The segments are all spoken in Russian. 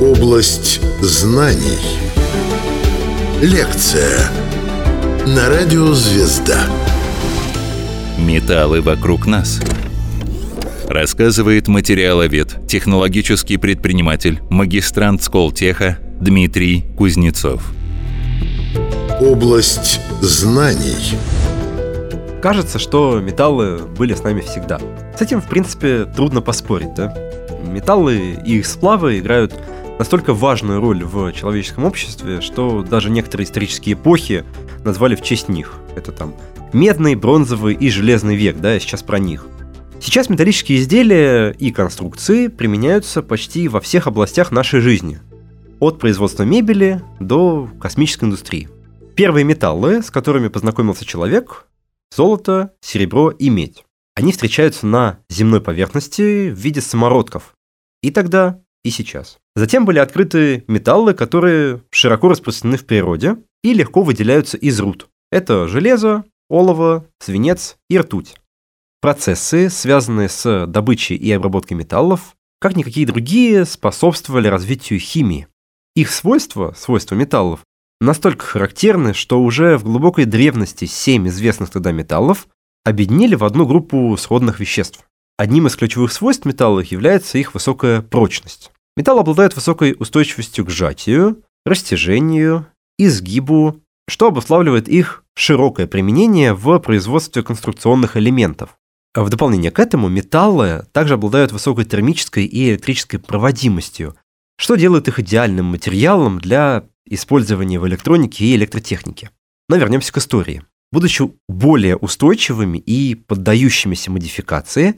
Область знаний. Лекция на радио «Звезда». Металлы вокруг нас. Рассказывает материаловед, технологический предприниматель, магистрант Сколтеха Дмитрий Кузнецов. Область знаний. Кажется, что металлы были с нами всегда. С этим, в принципе, трудно поспорить, да? Металлы и их сплавы играют настолько важную роль в человеческом обществе, что даже некоторые исторические эпохи назвали в честь них. Это там медный, бронзовый и железный век, да, я сейчас про них. Сейчас металлические изделия и конструкции применяются почти во всех областях нашей жизни. От производства мебели до космической индустрии. Первые металлы, с которыми познакомился человек – золото, серебро и медь. Они встречаются на земной поверхности в виде самородков. И тогда, и сейчас. Затем были открыты металлы, которые широко распространены в природе и легко выделяются из руд. Это железо, олово, свинец и ртуть. Процессы, связанные с добычей и обработкой металлов, как никакие другие, способствовали развитию химии. Их свойства, свойства металлов, настолько характерны, что уже в глубокой древности семь известных тогда металлов объединили в одну группу сходных веществ. Одним из ключевых свойств металлов является их высокая прочность. Металл обладает высокой устойчивостью к сжатию, растяжению, изгибу, что обуславливает их широкое применение в производстве конструкционных элементов. В дополнение к этому металлы также обладают высокой термической и электрической проводимостью, что делает их идеальным материалом для использования в электронике и электротехнике. Но вернемся к истории. Будучи более устойчивыми и поддающимися модификации,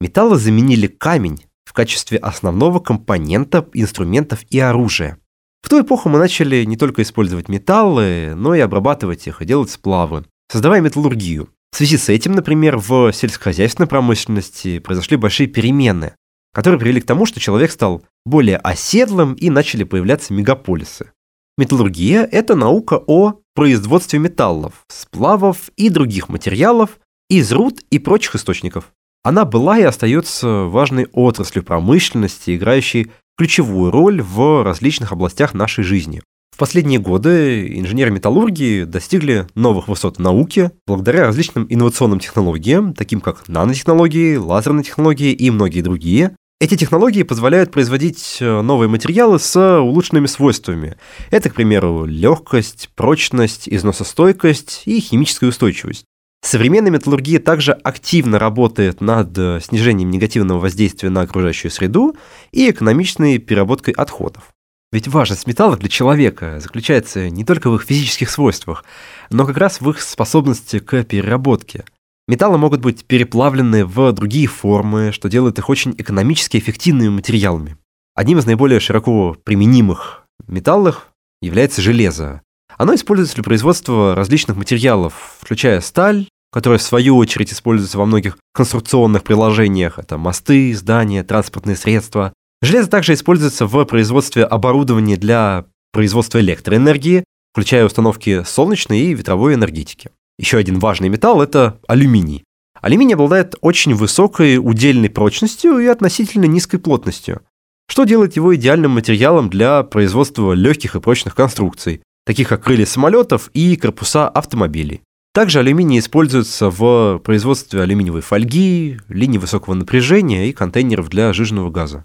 металлы заменили камень в качестве основного компонента инструментов и оружия. В ту эпоху мы начали не только использовать металлы, но и обрабатывать их и делать сплавы, создавая металлургию. В связи с этим, например, в сельскохозяйственной промышленности произошли большие перемены, которые привели к тому, что человек стал более оседлым и начали появляться мегаполисы. Металлургия – это наука о производстве металлов, сплавов и других материалов из руд и прочих источников. Она была и остается важной отраслью промышленности, играющей ключевую роль в различных областях нашей жизни. В последние годы инженеры металлургии достигли новых высот науки благодаря различным инновационным технологиям, таким как нанотехнологии, лазерные технологии и многие другие. Эти технологии позволяют производить э, новые материалы с улучшенными свойствами. Это, к примеру, легкость, прочность, износостойкость и химическая устойчивость. Современная металлургия также активно работает над э, снижением негативного воздействия на окружающую среду и экономичной переработкой отходов. Ведь важность металлов для человека заключается не только в их физических свойствах, но как раз в их способности к переработке. Металлы могут быть переплавлены в другие формы, что делает их очень экономически эффективными материалами. Одним из наиболее широко применимых металлов является железо. Оно используется для производства различных материалов, включая сталь, которая в свою очередь используется во многих конструкционных приложениях. Это мосты, здания, транспортные средства. Железо также используется в производстве оборудования для производства электроэнергии, включая установки солнечной и ветровой энергетики. Еще один важный металл – это алюминий. Алюминий обладает очень высокой удельной прочностью и относительно низкой плотностью, что делает его идеальным материалом для производства легких и прочных конструкций, таких как крылья самолетов и корпуса автомобилей. Также алюминий используется в производстве алюминиевой фольги, линий высокого напряжения и контейнеров для жиженного газа.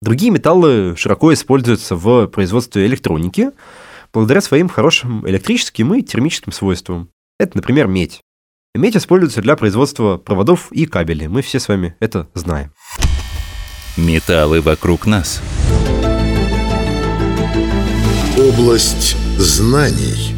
Другие металлы широко используются в производстве электроники благодаря своим хорошим электрическим и термическим свойствам. Это, например, медь. Медь используется для производства проводов и кабелей. Мы все с вами это знаем. Металлы вокруг нас. Область знаний.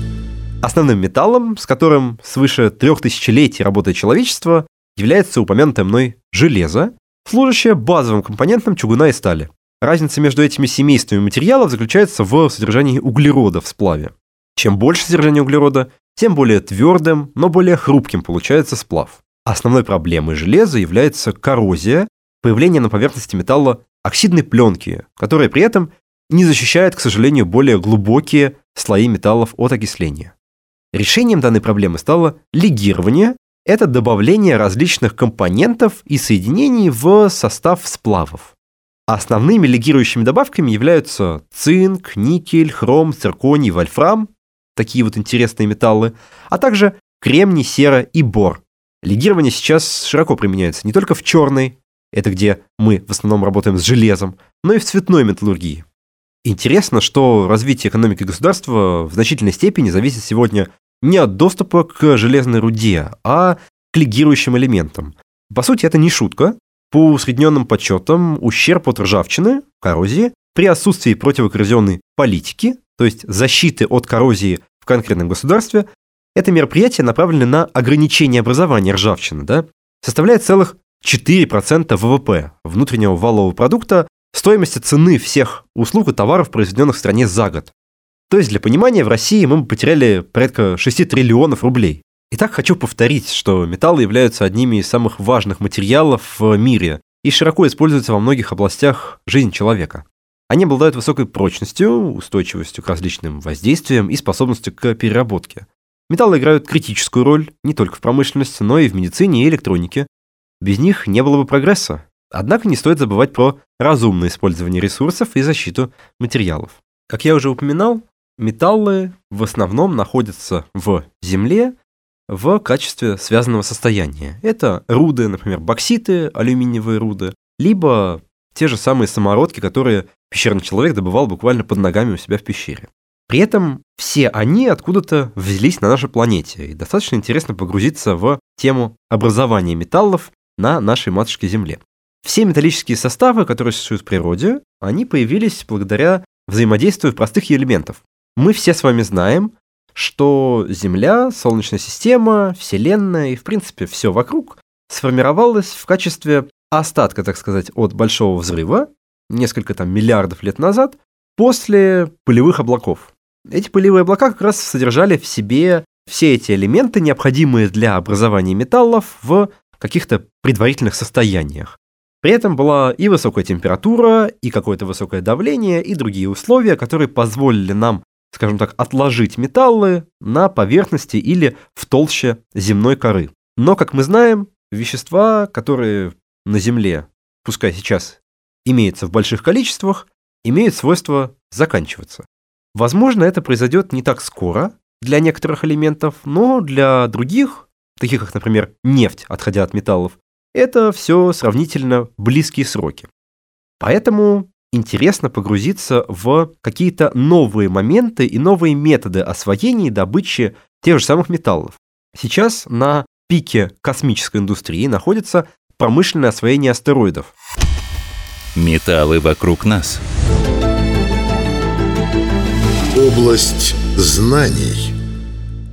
Основным металлом, с которым свыше трех тысячелетий работает человечество, является упомянутое мной железо, служащее базовым компонентом чугуна и стали. Разница между этими семействами материалов заключается в содержании углерода в сплаве. Чем больше содержания углерода, тем более твердым, но более хрупким получается сплав. Основной проблемой железа является коррозия, появление на поверхности металла оксидной пленки, которая при этом не защищает, к сожалению, более глубокие слои металлов от окисления. Решением данной проблемы стало легирование, это добавление различных компонентов и соединений в состав сплавов. Основными легирующими добавками являются цинк, никель, хром, цирконий, вольфрам, такие вот интересные металлы, а также кремний, сера и бор. Легирование сейчас широко применяется не только в черной, это где мы в основном работаем с железом, но и в цветной металлургии. Интересно, что развитие экономики государства в значительной степени зависит сегодня не от доступа к железной руде, а к легирующим элементам. По сути, это не шутка. По усредненным подсчетам, ущерб от ржавчины, коррозии, при отсутствии противокоррозионной политики, то есть защиты от коррозии в конкретном государстве, это мероприятие направлено на ограничение образования ржавчины, да, составляет целых 4% ВВП, внутреннего валового продукта, стоимости цены всех услуг и товаров, произведенных в стране за год. То есть, для понимания, в России мы потеряли порядка 6 триллионов рублей. Итак, хочу повторить, что металлы являются одними из самых важных материалов в мире и широко используются во многих областях жизни человека. Они обладают высокой прочностью, устойчивостью к различным воздействиям и способностью к переработке. Металлы играют критическую роль не только в промышленности, но и в медицине и электронике. Без них не было бы прогресса. Однако не стоит забывать про разумное использование ресурсов и защиту материалов. Как я уже упоминал, металлы в основном находятся в земле в качестве связанного состояния. Это руды, например, бокситы, алюминиевые руды, либо те же самые самородки, которые пещерный человек добывал буквально под ногами у себя в пещере. При этом все они откуда-то взялись на нашей планете, и достаточно интересно погрузиться в тему образования металлов на нашей матушке Земле. Все металлические составы, которые существуют в природе, они появились благодаря взаимодействию простых элементов. Мы все с вами знаем, что Земля, Солнечная система, Вселенная и, в принципе, все вокруг сформировалось в качестве остатка, так сказать, от Большого взрыва, несколько там миллиардов лет назад, после пылевых облаков. Эти пылевые облака как раз содержали в себе все эти элементы, необходимые для образования металлов в каких-то предварительных состояниях. При этом была и высокая температура, и какое-то высокое давление, и другие условия, которые позволили нам, скажем так, отложить металлы на поверхности или в толще земной коры. Но, как мы знаем, вещества, которые на Земле, пускай сейчас имеются в больших количествах, имеют свойство заканчиваться. Возможно, это произойдет не так скоро для некоторых элементов, но для других, таких как, например, нефть, отходя от металлов, это все сравнительно близкие сроки. Поэтому интересно погрузиться в какие-то новые моменты и новые методы освоения и добычи тех же самых металлов. Сейчас на пике космической индустрии находится промышленное освоение астероидов. Металлы вокруг нас. Область знаний.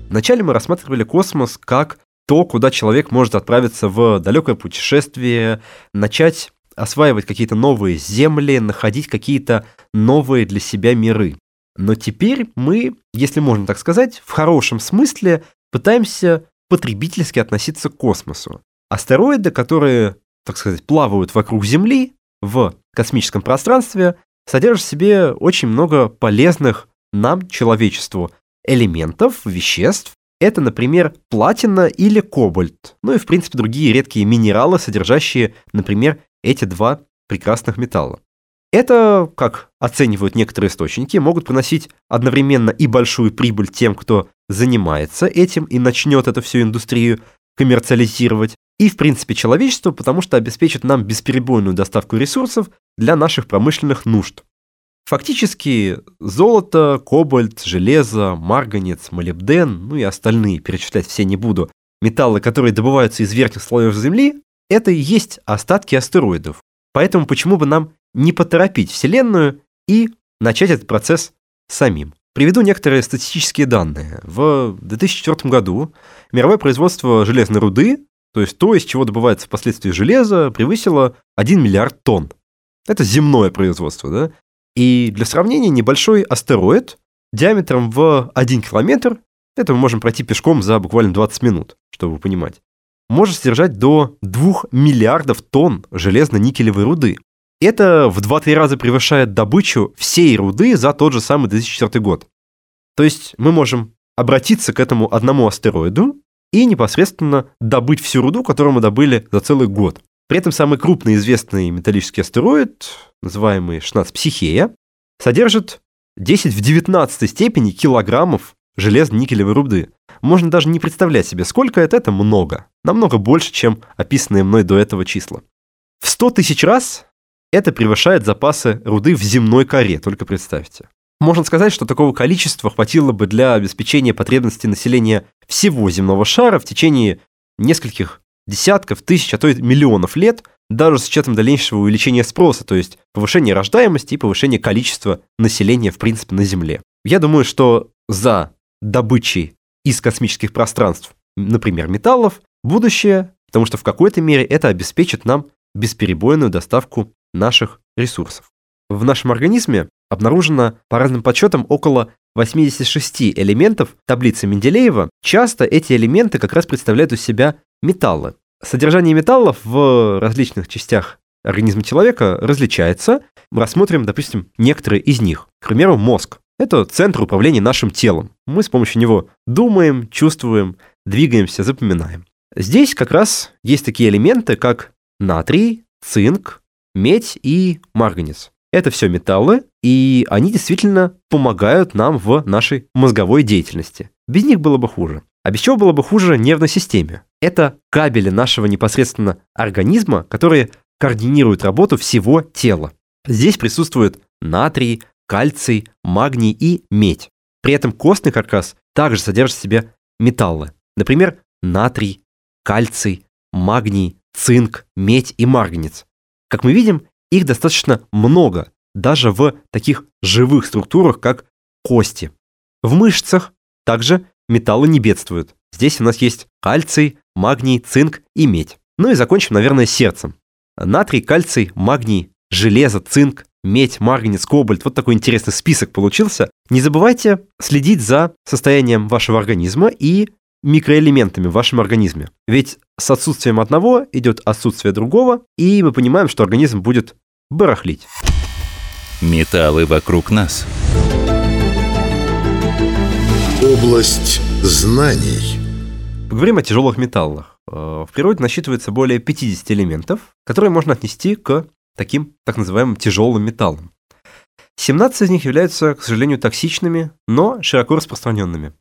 Вначале мы рассматривали космос как то, куда человек может отправиться в далекое путешествие, начать осваивать какие-то новые земли, находить какие-то новые для себя миры. Но теперь мы, если можно так сказать, в хорошем смысле пытаемся потребительски относиться к космосу. Астероиды, которые, так сказать, плавают вокруг Земли в космическом пространстве, содержат в себе очень много полезных нам, человечеству, элементов, веществ, это, например, платина или кобальт, ну и, в принципе, другие редкие минералы, содержащие, например, эти два прекрасных металла. Это, как оценивают некоторые источники, могут приносить одновременно и большую прибыль тем, кто занимается этим и начнет эту всю индустрию коммерциализировать, и, в принципе, человечеству, потому что обеспечит нам бесперебойную доставку ресурсов для наших промышленных нужд. Фактически золото, кобальт, железо, марганец, молибден, ну и остальные, перечислять все не буду, металлы, которые добываются из верхних слоев Земли, это и есть остатки астероидов. Поэтому почему бы нам не поторопить Вселенную и начать этот процесс самим? Приведу некоторые статистические данные. В 2004 году мировое производство железной руды, то есть то, из чего добывается впоследствии железо, превысило 1 миллиард тонн. Это земное производство, да? И для сравнения, небольшой астероид диаметром в 1 километр, это мы можем пройти пешком за буквально 20 минут, чтобы понимать, может содержать до 2 миллиардов тонн железно-никелевой руды. Это в 2-3 раза превышает добычу всей руды за тот же самый 2004 год. То есть мы можем обратиться к этому одному астероиду и непосредственно добыть всю руду, которую мы добыли за целый год. При этом самый крупный известный металлический астероид, называемый 16 Психея, содержит 10 в 19 степени килограммов железно-никелевой руды. Можно даже не представлять себе, сколько это, это много. Намного больше, чем описанные мной до этого числа. В 100 тысяч раз это превышает запасы руды в земной коре, только представьте. Можно сказать, что такого количества хватило бы для обеспечения потребностей населения всего земного шара в течение нескольких десятков, тысяч, а то и миллионов лет, даже с учетом дальнейшего увеличения спроса, то есть повышения рождаемости и повышения количества населения, в принципе, на Земле. Я думаю, что за добычей из космических пространств, например, металлов, будущее, потому что в какой-то мере это обеспечит нам бесперебойную доставку наших ресурсов. В нашем организме обнаружено, по разным подсчетам, около 86 элементов таблицы Менделеева. Часто эти элементы как раз представляют из себя металлы. Содержание металлов в различных частях организма человека различается. Мы рассмотрим, допустим, некоторые из них. К примеру, мозг. Это центр управления нашим телом. Мы с помощью него думаем, чувствуем, двигаемся, запоминаем. Здесь как раз есть такие элементы, как натрий, цинк, медь и марганец. Это все металлы, и они действительно помогают нам в нашей мозговой деятельности. Без них было бы хуже. А без чего было бы хуже нервной системе? Это кабели нашего непосредственно организма, которые координируют работу всего тела. Здесь присутствуют натрий, кальций, магний и медь. При этом костный каркас также содержит в себе металлы. Например, натрий, кальций, магний, цинк, медь и марганец. Как мы видим, их достаточно много, даже в таких живых структурах, как кости. В мышцах также металлы не бедствуют. Здесь у нас есть кальций, магний, цинк и медь. Ну и закончим, наверное, сердцем. Натрий, кальций, магний, железо, цинк, медь, марганец, кобальт. Вот такой интересный список получился. Не забывайте следить за состоянием вашего организма и микроэлементами в вашем организме. Ведь с отсутствием одного идет отсутствие другого, и мы понимаем, что организм будет барахлить. Металлы вокруг нас. Область знаний. Поговорим о тяжелых металлах. Э, в природе насчитывается более 50 элементов, которые можно отнести к таким так называемым тяжелым металлам. 17 из них являются, к сожалению, токсичными, но широко распространенными.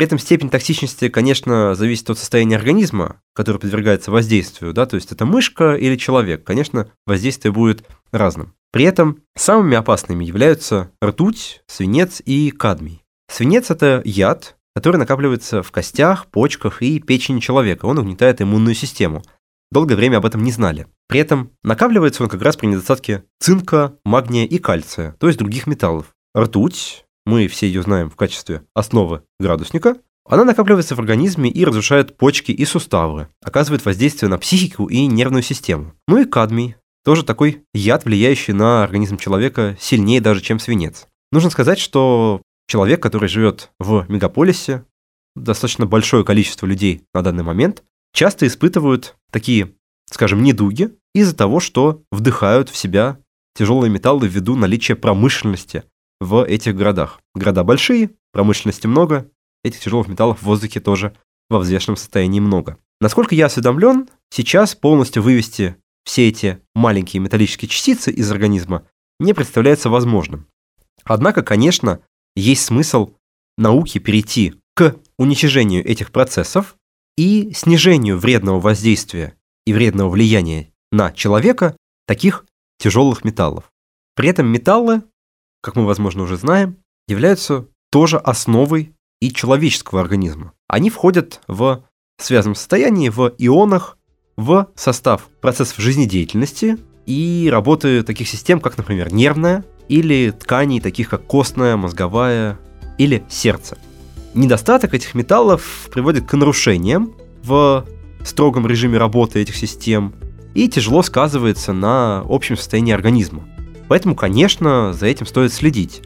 При этом степень токсичности, конечно, зависит от состояния организма, который подвергается воздействию, да, то есть это мышка или человек. Конечно, воздействие будет разным. При этом самыми опасными являются ртуть, свинец и кадмий. Свинец – это яд, который накапливается в костях, почках и печени человека. Он угнетает иммунную систему. Долгое время об этом не знали. При этом накапливается он как раз при недостатке цинка, магния и кальция, то есть других металлов. Ртуть мы все ее знаем в качестве основы градусника, она накапливается в организме и разрушает почки и суставы, оказывает воздействие на психику и нервную систему. Ну и кадмий, тоже такой яд, влияющий на организм человека сильнее даже, чем свинец. Нужно сказать, что человек, который живет в мегаполисе, достаточно большое количество людей на данный момент, часто испытывают такие, скажем, недуги из-за того, что вдыхают в себя тяжелые металлы ввиду наличия промышленности, в этих городах. Города большие, промышленности много, этих тяжелых металлов в воздухе тоже во взвешенном состоянии много. Насколько я осведомлен, сейчас полностью вывести все эти маленькие металлические частицы из организма не представляется возможным. Однако, конечно, есть смысл науки перейти к уничтожению этих процессов и снижению вредного воздействия и вредного влияния на человека таких тяжелых металлов. При этом металлы как мы, возможно, уже знаем, являются тоже основой и человеческого организма. Они входят в связанном состоянии в ионах в состав процессов жизнедеятельности и работы таких систем, как, например, нервная или тканей, таких как костная, мозговая или сердце. Недостаток этих металлов приводит к нарушениям в строгом режиме работы этих систем и тяжело сказывается на общем состоянии организма. Поэтому, конечно, за этим стоит следить.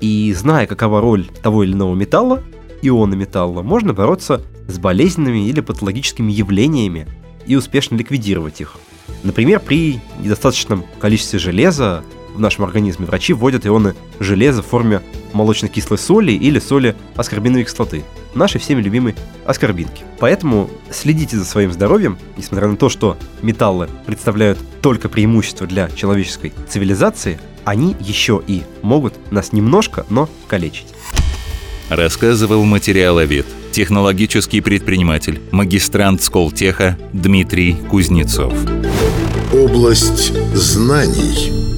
И зная, какова роль того или иного металла, иона металла, можно бороться с болезненными или патологическими явлениями и успешно ликвидировать их. Например, при недостаточном количестве железа в нашем организме врачи вводят ионы железа в форме молочно-кислой соли или соли аскорбиновой кислоты. Нашей всеми любимой аскорбинки. Поэтому следите за своим здоровьем, несмотря на то, что металлы представляют только преимущество для человеческой цивилизации, они еще и могут нас немножко, но калечить. Рассказывал материаловед, технологический предприниматель, магистрант Сколтеха Дмитрий Кузнецов. Область знаний.